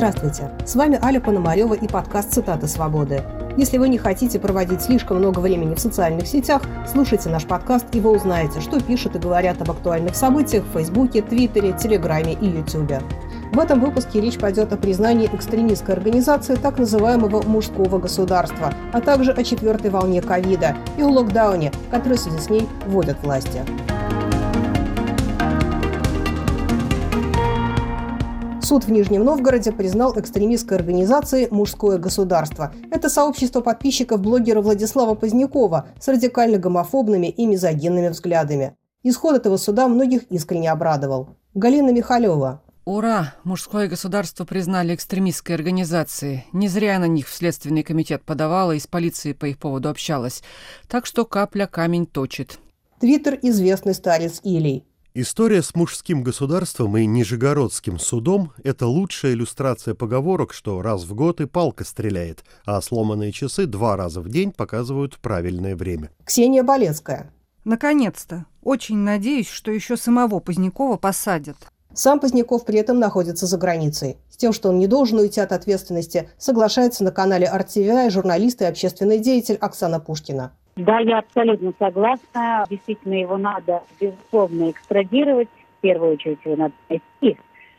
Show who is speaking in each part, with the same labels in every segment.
Speaker 1: Здравствуйте, с вами Аля Пономарева и подкаст «Цитаты свободы». Если вы не хотите проводить слишком много времени в социальных сетях, слушайте наш подкаст, и вы узнаете, что пишут и говорят об актуальных событиях в Фейсбуке, Твиттере, Телеграме и Ютубе. В этом выпуске речь пойдет о признании экстремистской организации так называемого мужского государства, а также о четвертой волне ковида и о локдауне, который в связи с ней вводят власти. Суд в Нижнем Новгороде признал экстремистской организацией «Мужское государство». Это сообщество подписчиков блогера Владислава Позднякова с радикально гомофобными и мизогинными взглядами. Исход этого суда многих искренне обрадовал. Галина Михалева.
Speaker 2: Ура! Мужское государство признали экстремистской организацией. Не зря на них в Следственный комитет подавала и с полицией по их поводу общалась. Так что капля камень точит.
Speaker 1: Твиттер известный старец Илей.
Speaker 3: История с мужским государством и Нижегородским судом – это лучшая иллюстрация поговорок, что раз в год и палка стреляет, а сломанные часы два раза в день показывают правильное время.
Speaker 1: Ксения Болецкая.
Speaker 4: Наконец-то. Очень надеюсь, что еще самого Позднякова посадят.
Speaker 1: Сам Поздняков при этом находится за границей. С тем, что он не должен уйти от ответственности, соглашается на канале RTVI журналист и общественный деятель Оксана Пушкина.
Speaker 5: Да, я абсолютно согласна. Действительно, его надо, безусловно, экстрадировать. В первую очередь его надо найти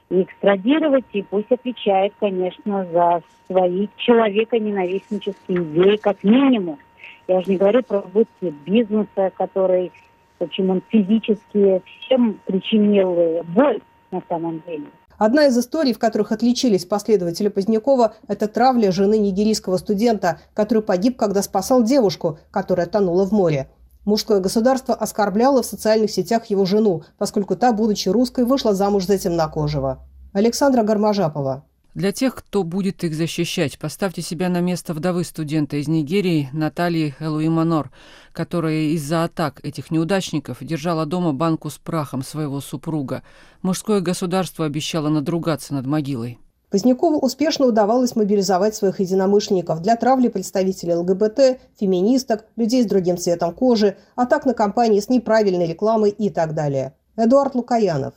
Speaker 5: и экстрадировать, и пусть отвечает, конечно, за свои человеконенавистнические идеи, как минимум. Я же не говорю про убытки бизнеса, который, в общем, он физически всем причинил боль на самом деле.
Speaker 1: Одна из историй, в которых отличились последователи Позднякова, это травля жены нигерийского студента, который погиб, когда спасал девушку, которая тонула в море. Мужское государство оскорбляло в социальных сетях его жену, поскольку та, будучи русской, вышла замуж за темнокожего. Александра Гармажапова.
Speaker 2: Для тех, кто будет их защищать, поставьте себя на место вдовы студента из Нигерии Натальи Элуиманор, которая из-за атак этих неудачников держала дома банку с прахом своего супруга. Мужское государство обещало надругаться над могилой.
Speaker 1: Позднякову успешно удавалось мобилизовать своих единомышленников для травли представителей ЛГБТ, феминисток, людей с другим цветом кожи, атак на компании с неправильной рекламой и так далее. Эдуард Лукаянов.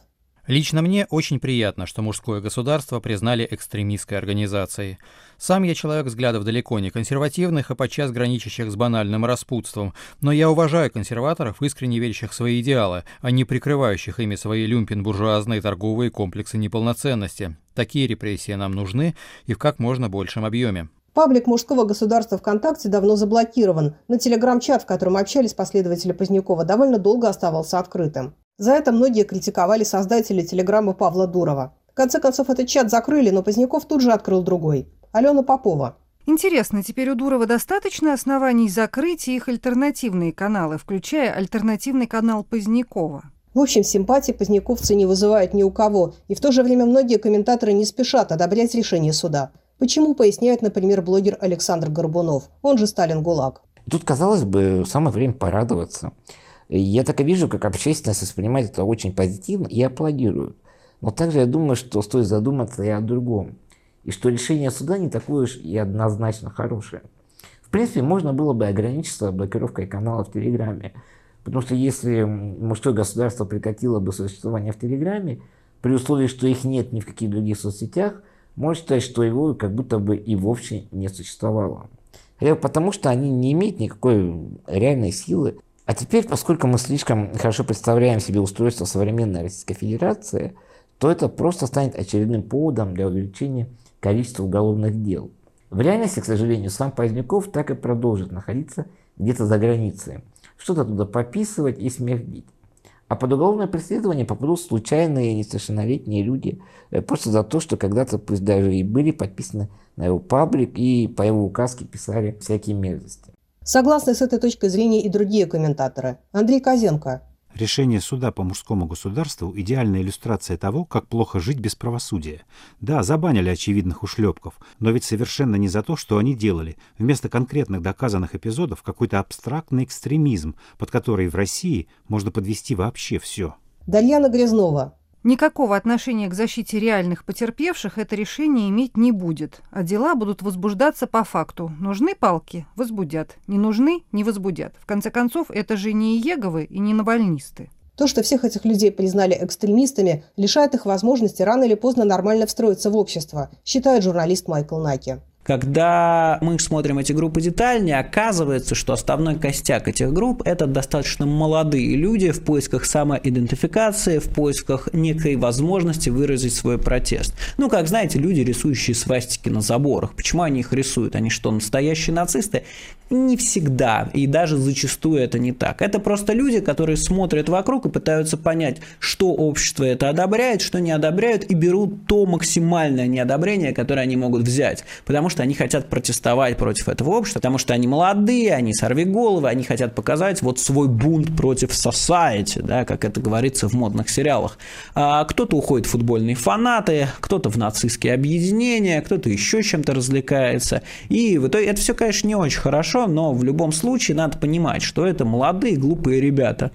Speaker 6: Лично мне очень приятно, что мужское государство признали экстремистской организацией. Сам я человек взглядов далеко не консервативных, а подчас граничащих с банальным распутством, но я уважаю консерваторов, искренне верящих в свои идеалы, а не прикрывающих ими свои люмпин-буржуазные торговые комплексы неполноценности. Такие репрессии нам нужны и в как можно большем объеме.
Speaker 1: Паблик мужского государства ВКонтакте давно заблокирован. На телеграм-чат, в котором общались последователи Позднякова, довольно долго оставался открытым. За это многие критиковали создателя телеграммы Павла Дурова. В конце концов, этот чат закрыли, но Поздняков тут же открыл другой. Алена Попова.
Speaker 4: Интересно, теперь у Дурова достаточно оснований закрыть их альтернативные каналы, включая альтернативный канал Позднякова?
Speaker 1: В общем, симпатии поздняковцы не вызывают ни у кого, и в то же время многие комментаторы не спешат одобрять решение суда. Почему, поясняет, например, блогер Александр Горбунов, он же Сталин ГУЛАГ.
Speaker 7: Тут, казалось бы, самое время порадоваться. Я так и вижу, как общественность воспринимает это очень позитивно и аплодирует. Но также я думаю, что стоит задуматься и о другом. И что решение суда не такое уж и однозначно хорошее. В принципе, можно было бы ограничиться блокировкой канала в Телеграме. Потому что если мужское государство прекратило бы существование в Телеграме, при условии, что их нет ни в каких других соцсетях, можно считать, что его как будто бы и вовсе не существовало. Хотя потому, что они не имеют никакой реальной силы, а теперь, поскольку мы слишком хорошо представляем себе устройство современной Российской Федерации, то это просто станет очередным поводом для увеличения количества уголовных дел. В реальности, к сожалению, сам Поздняков так и продолжит находиться где-то за границей, что-то туда пописывать и смердить. А под уголовное преследование попадут случайные несовершеннолетние люди, э, просто за то, что когда-то, пусть даже и были подписаны на его паблик и по его указке писали всякие мерзости.
Speaker 1: Согласны с этой точкой зрения и другие комментаторы. Андрей Козенко.
Speaker 8: Решение суда по мужскому государству – идеальная иллюстрация того, как плохо жить без правосудия. Да, забанили очевидных ушлепков, но ведь совершенно не за то, что они делали. Вместо конкретных доказанных эпизодов какой-то абстрактный экстремизм, под который в России можно подвести вообще все.
Speaker 1: Дарьяна Грязнова.
Speaker 4: Никакого отношения к защите реальных потерпевших это решение иметь не будет, а дела будут возбуждаться по факту. Нужны палки – возбудят, не нужны – не возбудят. В конце концов, это же не Еговы и не навальнисты.
Speaker 1: То, что всех этих людей признали экстремистами, лишает их возможности рано или поздно нормально встроиться в общество, считает журналист Майкл Наки.
Speaker 9: Когда мы смотрим эти группы детальнее, оказывается, что основной костяк этих групп – это достаточно молодые люди в поисках самоидентификации, в поисках некой возможности выразить свой протест. Ну, как знаете, люди, рисующие свастики на заборах. Почему они их рисуют? Они что, настоящие нацисты? Не всегда, и даже зачастую это не так. Это просто люди, которые смотрят вокруг и пытаются понять, что общество это одобряет, что не одобряют, и берут то максимальное неодобрение, которое они могут взять. Потому что они хотят протестовать против этого общества, потому что они молодые, они сорвиголовы, они хотят показать вот свой бунт против society, да, как это говорится в модных сериалах. А кто-то уходит в футбольные фанаты, кто-то в нацистские объединения, кто-то еще чем-то развлекается. И в итоге это все, конечно, не очень хорошо, но в любом случае надо понимать, что это молодые глупые ребята.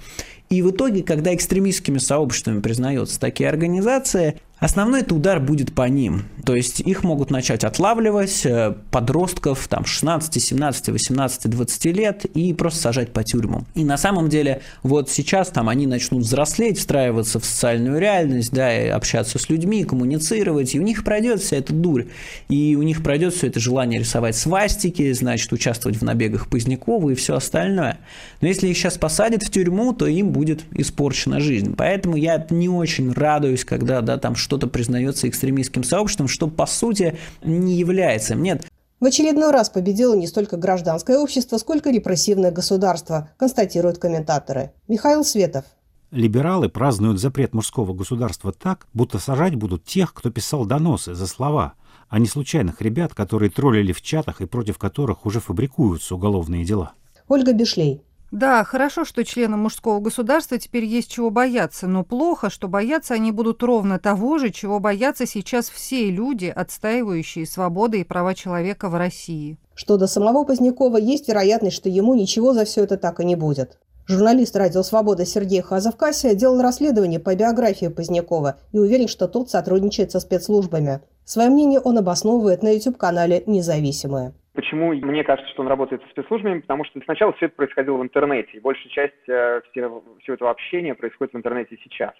Speaker 9: И в итоге, когда экстремистскими сообществами признаются такие организации, Основной это удар будет по ним. То есть их могут начать отлавливать, э, подростков там 16, 17, 18, 20 лет и просто сажать по тюрьмам. И на самом деле вот сейчас там они начнут взрослеть, встраиваться в социальную реальность, да, и общаться с людьми, коммуницировать, и у них пройдет вся эта дурь. И у них пройдет все это желание рисовать свастики, значит, участвовать в набегах Позднякова и все остальное. Но если их сейчас посадят в тюрьму, то им будет испорчена жизнь. Поэтому я не очень радуюсь, когда, да, там что-то признается экстремистским сообществом, что по сути не является. Нет,
Speaker 1: в очередной раз победило не столько гражданское общество, сколько репрессивное государство, констатируют комментаторы. Михаил Светов.
Speaker 8: Либералы празднуют запрет мужского государства так, будто сажать будут тех, кто писал доносы за слова, а не случайных ребят, которые троллили в чатах и против которых уже фабрикуются уголовные дела.
Speaker 1: Ольга Бишлей.
Speaker 4: Да, хорошо, что членам мужского государства теперь есть чего бояться, но плохо, что бояться они будут ровно того же, чего боятся сейчас все люди, отстаивающие свободы и права человека в России.
Speaker 1: Что до самого Позднякова есть вероятность, что ему ничего за все это так и не будет. Журналист «Радио Свобода» Сергей Хазовкасия делал расследование по биографии Позднякова и уверен, что тот сотрудничает со спецслужбами. Свое мнение он обосновывает на YouTube-канале «Независимое».
Speaker 10: Почему мне кажется, что он работает со спецслужбами? Потому что сначала все это происходило в интернете, и большая часть э, всего, всего этого общения происходит в интернете сейчас.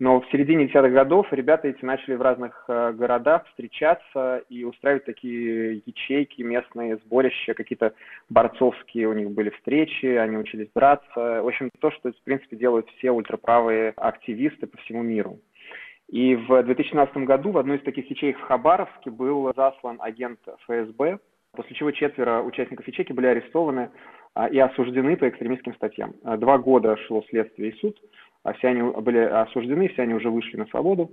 Speaker 10: Но в середине десятых годов ребята эти начали в разных э, городах встречаться и устраивать такие ячейки, местные сборища, какие-то борцовские у них были встречи, они учились драться. В общем, то, что, в принципе, делают все ультраправые активисты по всему миру. И в 2017 году в одной из таких ячеек в Хабаровске был заслан агент ФСБ, после чего четверо участников ячейки были арестованы а, и осуждены по экстремистским статьям. А, два года шло следствие и суд, а все они были осуждены, все они уже вышли на свободу.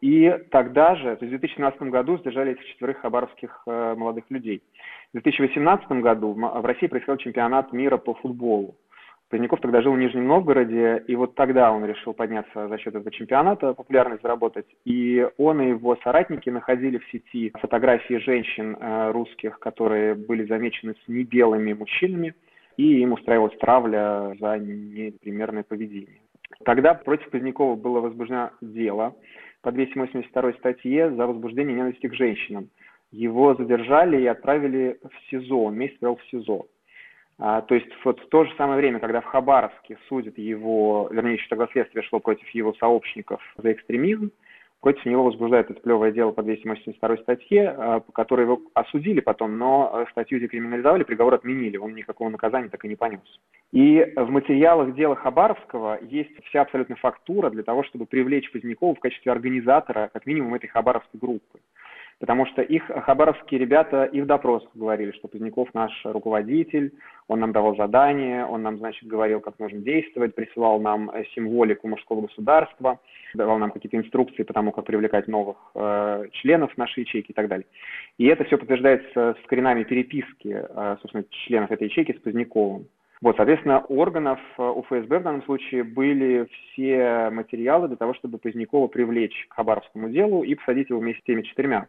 Speaker 10: И тогда же, то есть в 2017 году, сдержали этих четверых хабаровских э, молодых людей. В 2018 году в России происходил чемпионат мира по футболу. Поздняков тогда жил в Нижнем Новгороде, и вот тогда он решил подняться за счет этого чемпионата, популярность заработать. И он и его соратники находили в сети фотографии женщин э, русских, которые были замечены с небелыми мужчинами, и им устраивалась травля за непримерное поведение. Тогда против Позднякова было возбуждено дело по 282 статье за возбуждение ненависти к женщинам. Его задержали и отправили в СИЗО, он месяц провел в СИЗО. А, то есть вот в то же самое время, когда в Хабаровске судят его, вернее, еще тогда следствие шло против его сообщников за экстремизм, против него возбуждают это плевое дело по 282 статье, а, по которой его осудили потом, но э, статью декриминализовали, приговор отменили, он никакого наказания так и не понес. И в материалах дела Хабаровского есть вся абсолютно фактура для того, чтобы привлечь Позднякова в качестве организатора, как минимум, этой хабаровской группы. Потому что их хабаровские ребята и в допросах говорили, что Поздняков наш руководитель, он нам давал задания, он нам, значит, говорил, как нужно действовать, присылал нам э, символику мужского государства, давал нам какие-то инструкции по тому, как привлекать новых э, членов нашей ячейки и так далее. И это все подтверждается с коренами переписки, э, собственно, членов этой ячейки с Поздняковым. Вот, соответственно, органов э, у ФСБ в данном случае были все материалы для того, чтобы Позднякова привлечь к Хабаровскому делу и посадить его вместе с теми четырьмя.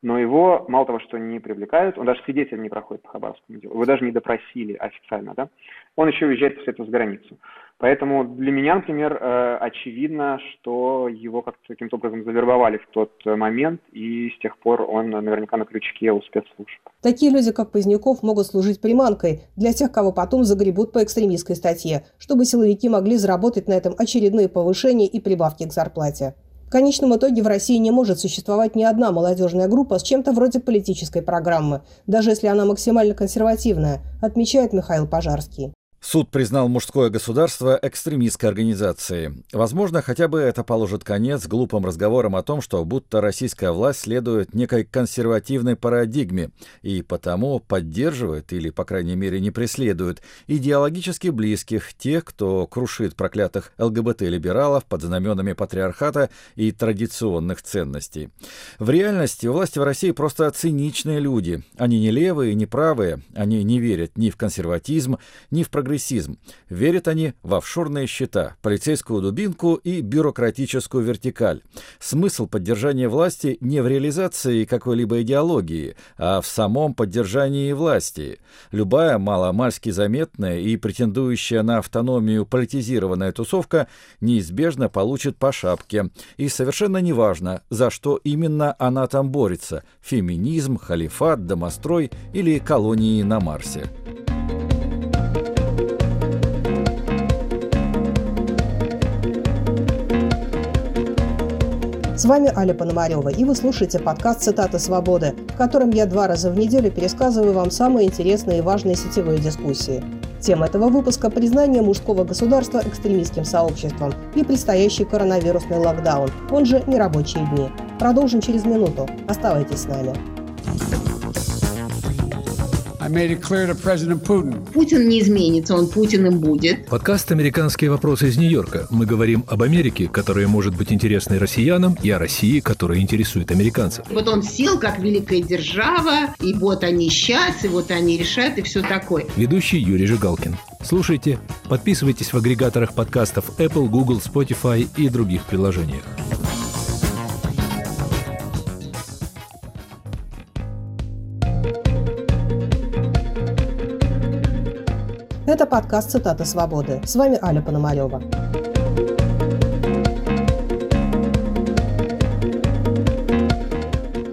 Speaker 10: но его мало того, что не привлекают, он даже свидетель не проходит по Хабаровскому делу, его даже не допросили официально, да, он еще уезжает после этого за границу. Поэтому для меня, например, э, очевидно, что его как-то каким-то образом завербовали в тот момент, и с тех пор он наверняка на крючке у спецслужб.
Speaker 1: Такие люди, как Поздняков, могут служить приманкой для тех, кого потом загребут по экстремистской статье, чтобы силовики могли заработать на этом очередные повышения и прибавки к зарплате. В конечном итоге в России не может существовать ни одна молодежная группа с чем-то вроде политической программы, даже если она максимально консервативная, отмечает Михаил Пожарский.
Speaker 11: Суд признал мужское государство экстремистской организацией. Возможно, хотя бы это положит конец глупым разговорам о том, что будто российская власть следует некой консервативной парадигме и потому поддерживает или, по крайней мере, не преследует идеологически близких тех, кто крушит проклятых ЛГБТ-либералов под знаменами патриархата и традиционных ценностей. В реальности власти в России просто циничные люди. Они не левые, не правые, они не верят ни в консерватизм, ни в прогрессивность прогрессизм. Верят они в офшорные счета, полицейскую дубинку и бюрократическую вертикаль. Смысл поддержания власти не в реализации какой-либо идеологии, а в самом поддержании власти. Любая маломальски заметная и претендующая на автономию политизированная тусовка неизбежно получит по шапке. И совершенно неважно, за что именно она там борется – феминизм, халифат, домострой или колонии на Марсе.
Speaker 1: С вами Аля Пономарева, и вы слушаете подкаст «Цитаты свободы», в котором я два раза в неделю пересказываю вам самые интересные и важные сетевые дискуссии. Тема этого выпуска – признание мужского государства экстремистским сообществом и предстоящий коронавирусный локдаун, он же нерабочие дни. Продолжим через минуту. Оставайтесь с нами.
Speaker 12: Путин не изменится, он Путиным будет.
Speaker 13: Подкаст «Американские вопросы» из Нью-Йорка. Мы говорим об Америке, которая может быть интересной россиянам, и о России, которая интересует американцев.
Speaker 12: Вот он сел как великая держава, и вот они сейчас, и вот они решают, и все такое.
Speaker 13: Ведущий Юрий Жигалкин. Слушайте, подписывайтесь в агрегаторах подкастов Apple, Google, Spotify и других приложениях.
Speaker 1: Это подкаст «Цитаты свободы». С вами Аля Пономарева.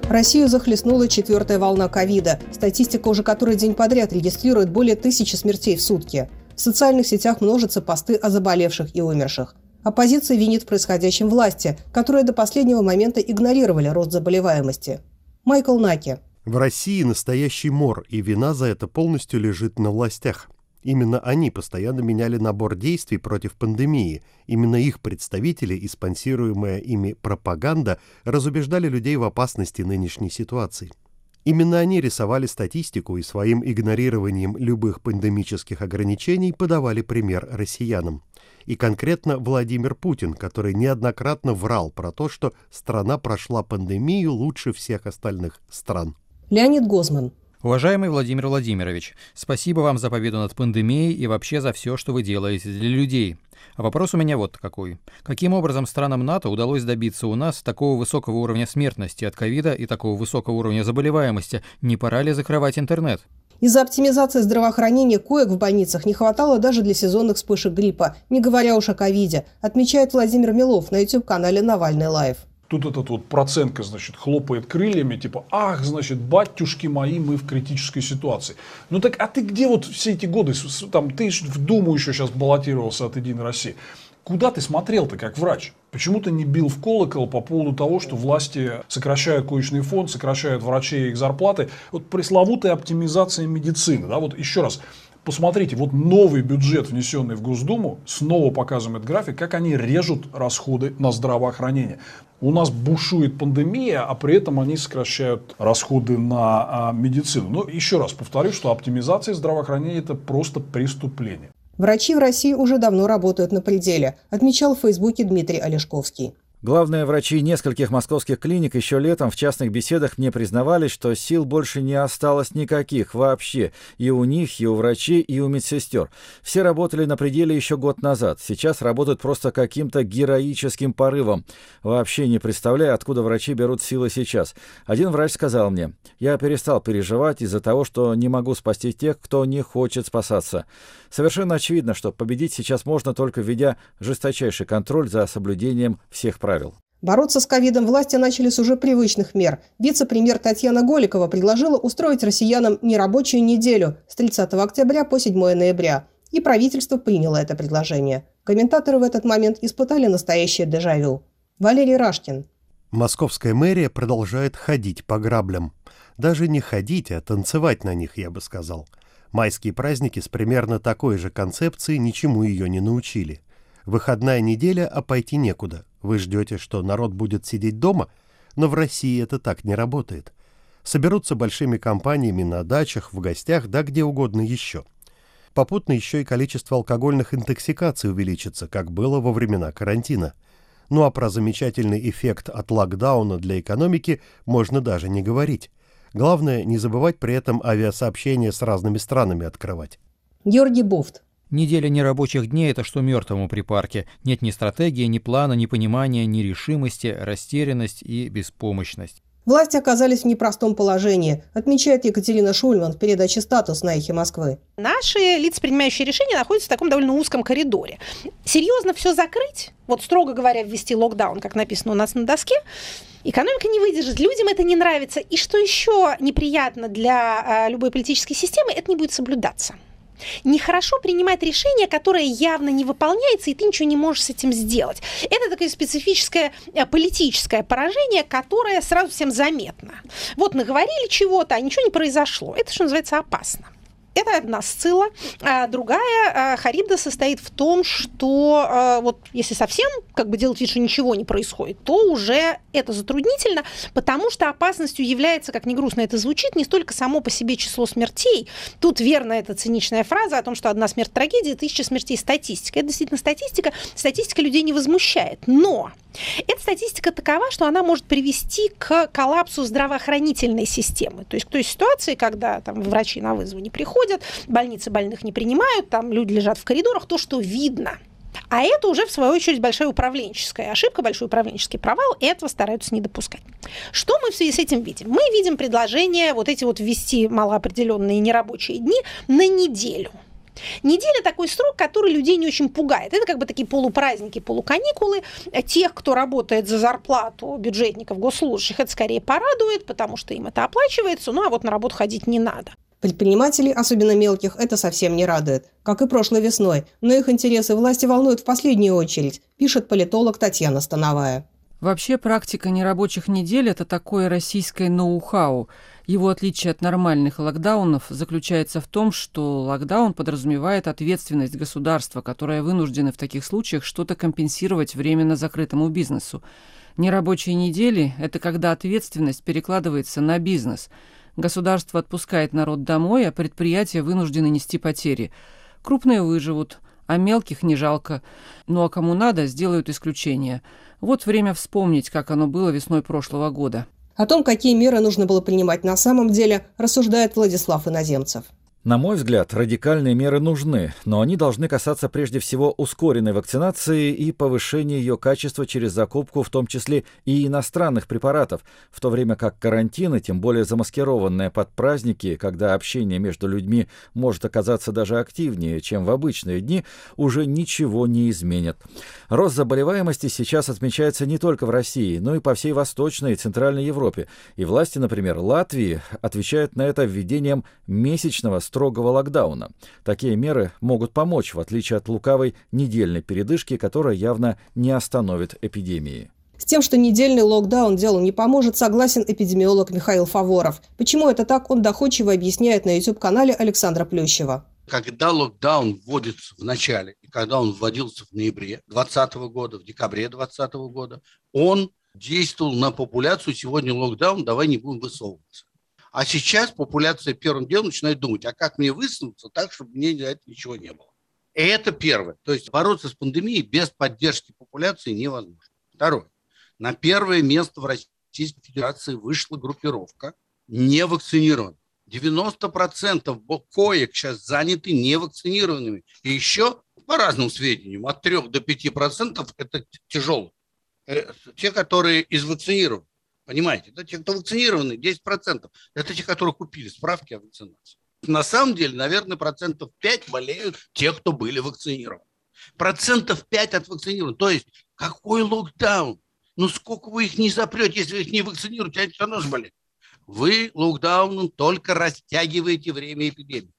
Speaker 1: Россию захлестнула четвертая волна ковида, статистика уже который день подряд регистрирует более тысячи смертей в сутки. В социальных сетях множатся посты о заболевших и умерших. Оппозиция винит в происходящем власти, которые до последнего момента игнорировали рост заболеваемости. Майкл Наки.
Speaker 3: В России настоящий мор, и вина за это полностью лежит на властях. Именно они постоянно меняли набор действий против пандемии. Именно их представители и спонсируемая ими пропаганда разубеждали людей в опасности нынешней ситуации. Именно они рисовали статистику и своим игнорированием любых пандемических ограничений подавали пример россиянам. И конкретно Владимир Путин, который неоднократно врал про то, что страна прошла пандемию лучше всех остальных стран.
Speaker 1: Леонид Гозман,
Speaker 6: Уважаемый Владимир Владимирович, спасибо вам за победу над пандемией и вообще за все, что вы делаете для людей. А вопрос у меня вот какой. Каким образом странам НАТО удалось добиться у нас такого высокого уровня смертности от ковида и такого высокого уровня заболеваемости? Не пора ли закрывать интернет?
Speaker 1: Из-за оптимизации здравоохранения коек в больницах не хватало даже для сезонных вспышек гриппа, не говоря уж о ковиде, отмечает Владимир Милов на YouTube-канале «Навальный LIVE».
Speaker 14: Тут этот вот процентка, значит, хлопает крыльями, типа, ах, значит, батюшки мои, мы в критической ситуации. Ну так, а ты где вот все эти годы, там, ты в Думу еще сейчас баллотировался от Единой России. Куда ты смотрел-то как врач? Почему ты не бил в колокол по поводу того, что власти сокращают коечный фонд, сокращают врачей их зарплаты? Вот пресловутая оптимизация медицины. Да? Вот еще раз, Посмотрите, вот новый бюджет, внесенный в Госдуму, снова показываем этот график, как они режут расходы на здравоохранение. У нас бушует пандемия, а при этом они сокращают расходы на а, медицину. Но еще раз повторю, что оптимизация здравоохранения это просто преступление.
Speaker 1: Врачи в России уже давно работают на пределе, отмечал в Фейсбуке Дмитрий Олешковский.
Speaker 11: Главные врачи нескольких московских клиник еще летом в частных беседах мне признавались, что сил больше не осталось никаких вообще. И у них, и у врачей, и у медсестер. Все работали на пределе еще год назад. Сейчас работают просто каким-то героическим порывом. Вообще не представляю, откуда врачи берут силы сейчас. Один врач сказал мне, я перестал переживать из-за того, что не могу спасти тех, кто не хочет спасаться. Совершенно очевидно, что победить сейчас можно только введя жесточайший контроль за соблюдением всех правил правил.
Speaker 1: Бороться с ковидом власти начали с уже привычных мер. Вице-премьер Татьяна Голикова предложила устроить россиянам нерабочую неделю с 30 октября по 7 ноября. И правительство приняло это предложение. Комментаторы в этот момент испытали настоящее дежавю. Валерий Рашкин.
Speaker 3: Московская мэрия продолжает ходить по граблям. Даже не ходить, а танцевать на них, я бы сказал. Майские праздники с примерно такой же концепцией ничему ее не научили. Выходная неделя, а пойти некуда. Вы ждете, что народ будет сидеть дома? Но в России это так не работает. Соберутся большими компаниями на дачах, в гостях, да где угодно еще. Попутно еще и количество алкогольных интоксикаций увеличится, как было во времена карантина. Ну а про замечательный эффект от локдауна для экономики можно даже не говорить. Главное, не забывать при этом авиасообщения с разными странами открывать.
Speaker 1: Георгий Буфт,
Speaker 6: Неделя нерабочих дней – это что мертвому при парке. Нет ни стратегии, ни плана, ни понимания, ни решимости, растерянность и беспомощность.
Speaker 1: Власти оказались в непростом положении, отмечает Екатерина Шульман в передаче «Статус» на «Эхе Москвы».
Speaker 15: Наши лица, принимающие решения, находятся в таком довольно узком коридоре. Серьезно все закрыть, вот строго говоря, ввести локдаун, как написано у нас на доске, Экономика не выдержит, людям это не нравится. И что еще неприятно для а, любой политической системы, это не будет соблюдаться. Нехорошо принимать решение, которое явно не выполняется, и ты ничего не можешь с этим сделать. Это такое специфическое э, политическое поражение, которое сразу всем заметно. Вот наговорили чего-то, а ничего не произошло. Это, что называется, опасно. Это одна сцила. А другая а, Харибда состоит в том, что а, вот если совсем как бы делать вид, что ничего не происходит, то уже это затруднительно, потому что опасностью является, как ни грустно это звучит, не столько само по себе число смертей. Тут верно эта циничная фраза о том, что одна смерть трагедия, тысяча смертей статистика. Это действительно статистика. Статистика людей не возмущает. Но эта статистика такова, что она может привести к коллапсу здравоохранительной системы. То есть к той ситуации, когда там, врачи на вызовы не приходят, больницы больных не принимают, там люди лежат в коридорах, то, что видно. А это уже, в свою очередь, большая управленческая ошибка, большой управленческий провал, и этого стараются не допускать. Что мы в связи с этим видим? Мы видим предложение вот эти вот ввести малоопределенные нерабочие дни на неделю – Неделя такой срок, который людей не очень пугает. Это как бы такие полупраздники, полуканикулы. Тех, кто работает за зарплату бюджетников, госслужащих, это скорее порадует, потому что им это оплачивается, ну а вот на работу ходить не надо.
Speaker 1: Предпринимателей, особенно мелких, это совсем не радует, как и прошлой весной, но их интересы власти волнуют в последнюю очередь, пишет политолог Татьяна Становая.
Speaker 2: Вообще практика нерабочих недель – это такое российское ноу-хау – его отличие от нормальных локдаунов заключается в том, что локдаун подразумевает ответственность государства, которое вынуждено в таких случаях что-то компенсировать временно закрытому бизнесу. Нерабочие недели – это когда ответственность перекладывается на бизнес. Государство отпускает народ домой, а предприятия вынуждены нести потери. Крупные выживут, а мелких не жалко. Ну а кому надо, сделают исключение. Вот время вспомнить, как оно было весной прошлого года.
Speaker 1: О том, какие меры нужно было принимать на самом деле, рассуждает Владислав Иноземцев.
Speaker 11: На мой взгляд, радикальные меры нужны, но они должны касаться прежде всего ускоренной вакцинации и повышения ее качества через закупку, в том числе и иностранных препаратов, в то время как карантины, тем более замаскированные под праздники, когда общение между людьми может оказаться даже активнее, чем в обычные дни, уже ничего не изменят. Рост заболеваемости сейчас отмечается не только в России, но и по всей Восточной и Центральной Европе, и власти, например, Латвии, отвечают на это введением месячного строгого локдауна. Такие меры могут помочь, в отличие от лукавой недельной передышки, которая явно не остановит эпидемии.
Speaker 1: С тем, что недельный локдаун делу не поможет, согласен эпидемиолог Михаил Фаворов. Почему это так, он доходчиво объясняет на YouTube-канале Александра Плющева.
Speaker 16: Когда локдаун вводится в начале, и когда он вводился в ноябре 2020 года, в декабре 2020 года, он действовал на популяцию, сегодня локдаун, давай не будем высовываться. А сейчас популяция первым делом начинает думать, а как мне высунуться так, чтобы мне ничего не было. И это первое. То есть бороться с пандемией без поддержки популяции невозможно. Второе. На первое место в Российской Федерации вышла группировка невакцинированных. 90% коек сейчас заняты невакцинированными. И еще, по разным сведениям, от 3 до 5% это тяжелые. Э, те, которые из вакцинированы. Понимаете, это те, кто вакцинированы, 10%. Это те, которые купили справки о вакцинации. На самом деле, наверное, процентов 5 болеют те, кто были вакцинированы. Процентов 5 от вакцинированных. То есть, какой локдаун? Ну, сколько вы их не запрете, если вы их не вакцинируете, они все равно заболеют. Вы локдауном только растягиваете время эпидемии.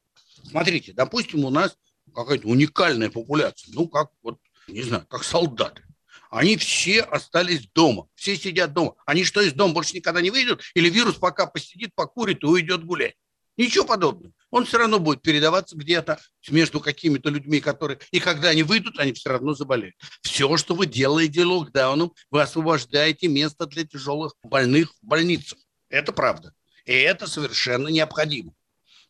Speaker 16: Смотрите, допустим, у нас какая-то уникальная популяция, ну, как вот, не знаю, как солдаты. Они все остались дома, все сидят дома. Они что, из дома больше никогда не выйдут? Или вирус пока посидит, покурит и уйдет гулять? Ничего подобного. Он все равно будет передаваться где-то между какими-то людьми, которые... И когда они выйдут, они все равно заболеют. Все, что вы делаете локдауном, вы освобождаете место для тяжелых больных в больницах. Это правда. И это совершенно необходимо.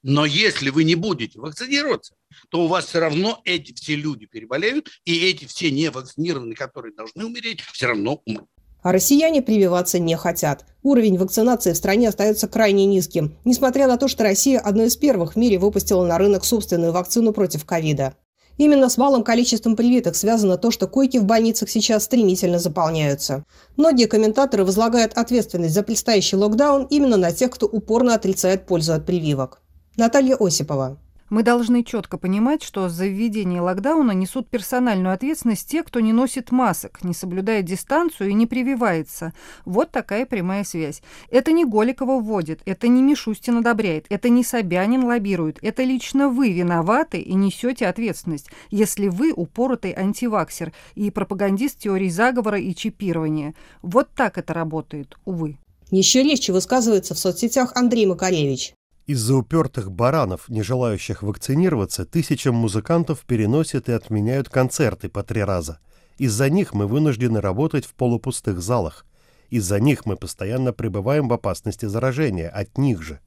Speaker 16: Но если вы не будете вакцинироваться, то у вас все равно эти все люди переболеют, и эти все невакцинированные, которые должны умереть, все равно умрут.
Speaker 1: А россияне прививаться не хотят. Уровень вакцинации в стране остается крайне низким, несмотря на то, что Россия одной из первых в мире выпустила на рынок собственную вакцину против ковида. Именно с малым количеством привитых связано то, что койки в больницах сейчас стремительно заполняются. Многие комментаторы возлагают ответственность за предстоящий локдаун именно на тех, кто упорно отрицает пользу от прививок. Наталья Осипова.
Speaker 4: Мы должны четко понимать, что за введение локдауна несут персональную ответственность те, кто не носит масок, не соблюдает дистанцию и не прививается. Вот такая прямая связь. Это не Голикова вводит, это не Мишустин одобряет, это не Собянин лоббирует. Это лично вы виноваты и несете ответственность, если вы упоротый антиваксер и пропагандист теории заговора и чипирования. Вот так это работает, увы.
Speaker 1: Еще резче высказывается в соцсетях Андрей Макаревич.
Speaker 3: Из-за упертых баранов, не желающих вакцинироваться, тысячам музыкантов переносят и отменяют концерты по три раза. Из-за них мы вынуждены работать в полупустых залах. Из-за них мы постоянно пребываем в опасности заражения, от них же.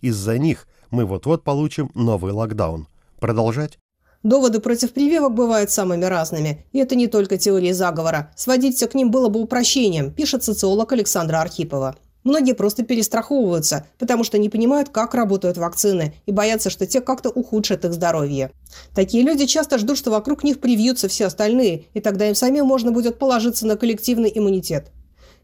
Speaker 3: Из-за них мы вот-вот получим новый локдаун. Продолжать?
Speaker 1: Доводы против прививок бывают самыми разными. И это не только теории заговора. Сводить все к ним было бы упрощением, пишет социолог Александра Архипова. Многие просто перестраховываются, потому что не понимают, как работают вакцины, и боятся, что те как-то ухудшат их здоровье. Такие люди часто ждут, что вокруг них привьются все остальные, и тогда им самим можно будет положиться на коллективный иммунитет.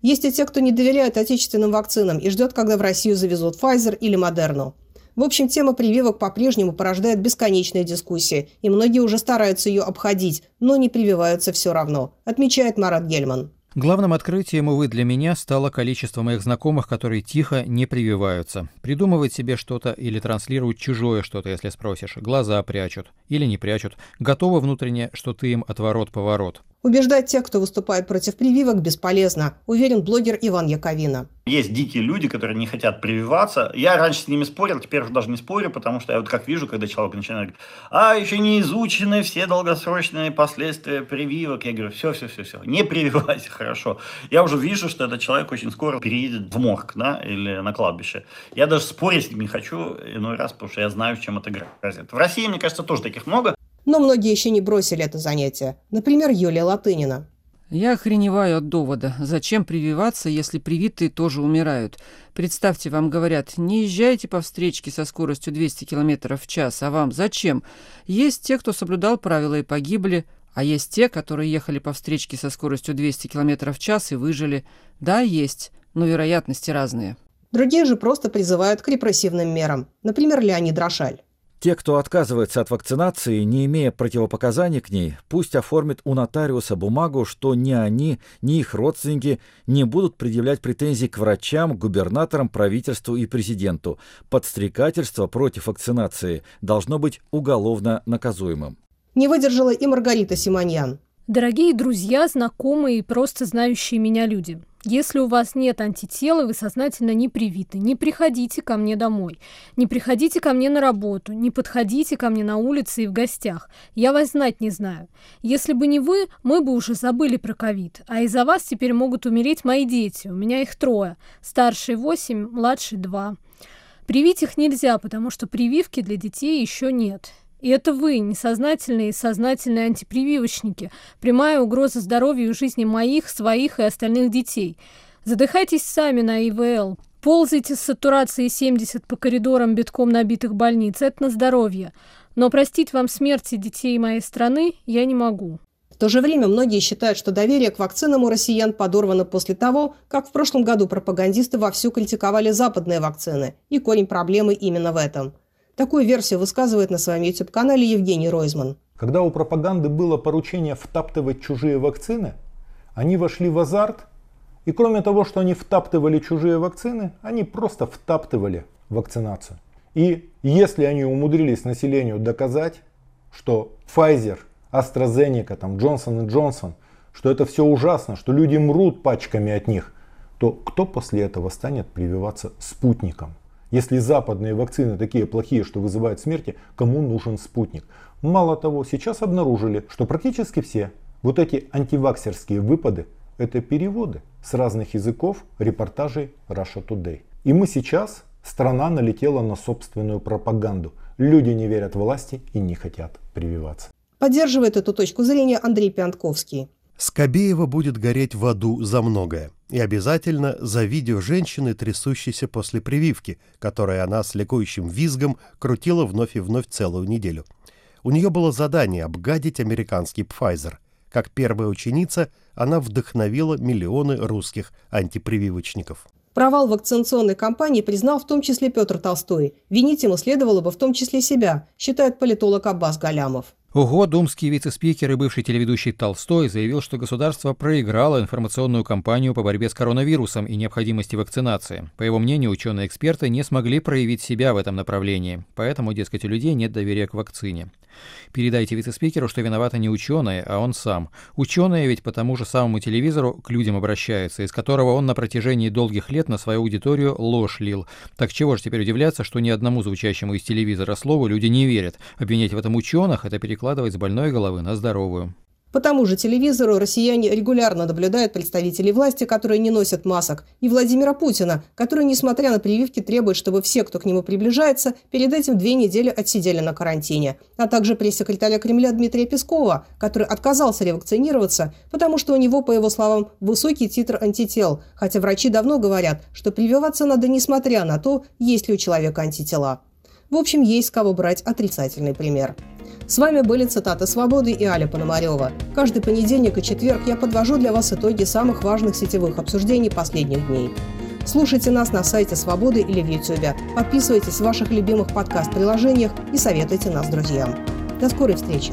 Speaker 1: Есть и те, кто не доверяет отечественным вакцинам и ждет, когда в Россию завезут Pfizer или Moderna. В общем, тема прививок по-прежнему порождает бесконечные дискуссии, и многие уже стараются ее обходить, но не прививаются все равно, отмечает Марат Гельман.
Speaker 6: Главным открытием, увы, для меня стало количество моих знакомых, которые тихо не прививаются. Придумывают себе что-то или транслируют чужое что-то, если спросишь. Глаза прячут или не прячут. Готовы внутренне, что ты им отворот-поворот.
Speaker 1: Убеждать тех, кто выступает против прививок, бесполезно, уверен блогер Иван Яковина.
Speaker 17: Есть дикие люди, которые не хотят прививаться. Я раньше с ними спорил, теперь уже даже не спорю, потому что я вот как вижу, когда человек начинает говорить, а еще не изучены все долгосрочные последствия прививок. Я говорю, все, все, все, все, не прививайся, хорошо. Я уже вижу, что этот человек очень скоро переедет в морг, да, или на кладбище. Я даже спорить с ним не хочу иной раз, потому что я знаю, чем это грозит. В России, мне кажется, тоже таких много.
Speaker 1: Но многие еще не бросили это занятие. Например, Юлия Латынина.
Speaker 2: Я охреневаю от довода. Зачем прививаться, если привитые тоже умирают? Представьте, вам говорят, не езжайте по встречке со скоростью 200 км в час, а вам зачем? Есть те, кто соблюдал правила и погибли, а есть те, которые ехали по встречке со скоростью 200 км в час и выжили. Да, есть, но вероятности разные.
Speaker 1: Другие же просто призывают к репрессивным мерам. Например, Леонид Рошаль.
Speaker 11: Те, кто отказывается от вакцинации, не имея противопоказаний к ней, пусть оформят у нотариуса бумагу, что ни они, ни их родственники не будут предъявлять претензий к врачам, губернаторам, правительству и президенту. Подстрекательство против вакцинации должно быть уголовно наказуемым.
Speaker 1: Не выдержала и Маргарита Симоньян.
Speaker 18: Дорогие друзья, знакомые и просто знающие меня люди, если у вас нет антитела, вы сознательно не привиты, не приходите ко мне домой, не приходите ко мне на работу, не подходите ко мне на улице и в гостях. Я вас знать не знаю. Если бы не вы, мы бы уже забыли про ковид, а из-за вас теперь могут умереть мои дети, у меня их трое, старший восемь, младший два. Привить их нельзя, потому что прививки для детей еще нет. И это вы, несознательные и сознательные антипрививочники, прямая угроза здоровью и жизни моих, своих и остальных детей. Задыхайтесь сами на ИВЛ, ползайте с сатурацией 70 по коридорам битком набитых больниц, это на здоровье. Но простить вам смерти детей моей страны я не могу.
Speaker 1: В то же время многие считают, что доверие к вакцинам у россиян подорвано после того, как в прошлом году пропагандисты вовсю критиковали западные вакцины. И корень проблемы именно в этом. Такую версию высказывает на своем YouTube-канале Евгений Ройзман.
Speaker 19: Когда у пропаганды было поручение втаптывать чужие вакцины, они вошли в азарт, и кроме того, что они втаптывали чужие вакцины, они просто втаптывали вакцинацию. И если они умудрились населению доказать, что Pfizer – AstraZeneca, там, Johnson Johnson, что это все ужасно, что люди мрут пачками от них, то кто после этого станет прививаться спутником? Если западные вакцины такие плохие, что вызывают смерти, кому нужен спутник? Мало того, сейчас обнаружили, что практически все вот эти антиваксерские выпады – это переводы с разных языков репортажей Russia Today. И мы сейчас, страна налетела на собственную пропаганду. Люди не верят власти и не хотят прививаться.
Speaker 1: Поддерживает эту точку зрения Андрей Пиантковский.
Speaker 3: Скобеева будет гореть в аду за многое. И обязательно за видео женщины, трясущейся после прививки, которое она с ликующим визгом крутила вновь и вновь целую неделю. У нее было задание обгадить американский Pfizer. Как первая ученица, она вдохновила миллионы русских антипрививочников.
Speaker 1: Провал вакцинационной кампании признал в том числе Петр Толстой. Винить ему следовало бы в том числе себя, считает политолог Аббас Галямов.
Speaker 6: Ого, думский вице-спикер и бывший телеведущий Толстой заявил, что государство проиграло информационную кампанию по борьбе с коронавирусом и необходимости вакцинации. По его мнению, ученые-эксперты не смогли проявить себя в этом направлении, поэтому, дескать, у людей нет доверия к вакцине. Передайте вице-спикеру, что виноваты не ученые, а он сам. Ученые ведь по тому же самому телевизору к людям обращаются, из которого он на протяжении долгих лет на свою аудиторию ложь лил. Так чего же теперь удивляться, что ни одному звучащему из телевизора слову люди не верят? Обвинять в этом ученых – это перекладывать с больной головы на здоровую.
Speaker 1: По тому же телевизору россияне регулярно наблюдают представителей власти, которые не носят масок, и Владимира Путина, который, несмотря на прививки, требует, чтобы все, кто к нему приближается, перед этим две недели отсидели на карантине, а также пресс-секретаря Кремля Дмитрия Пескова, который отказался ревакцинироваться, потому что у него, по его словам, высокий титр антител, хотя врачи давно говорят, что прививаться надо несмотря на то, есть ли у человека антитела. В общем, есть с кого брать отрицательный пример. С вами были цитаты «Свободы» и Аля Пономарева. Каждый понедельник и четверг я подвожу для вас итоги самых важных сетевых обсуждений последних дней. Слушайте нас на сайте Свободы или в Ютубе. Подписывайтесь в ваших любимых подкаст-приложениях и советуйте нас друзьям. До скорой встречи!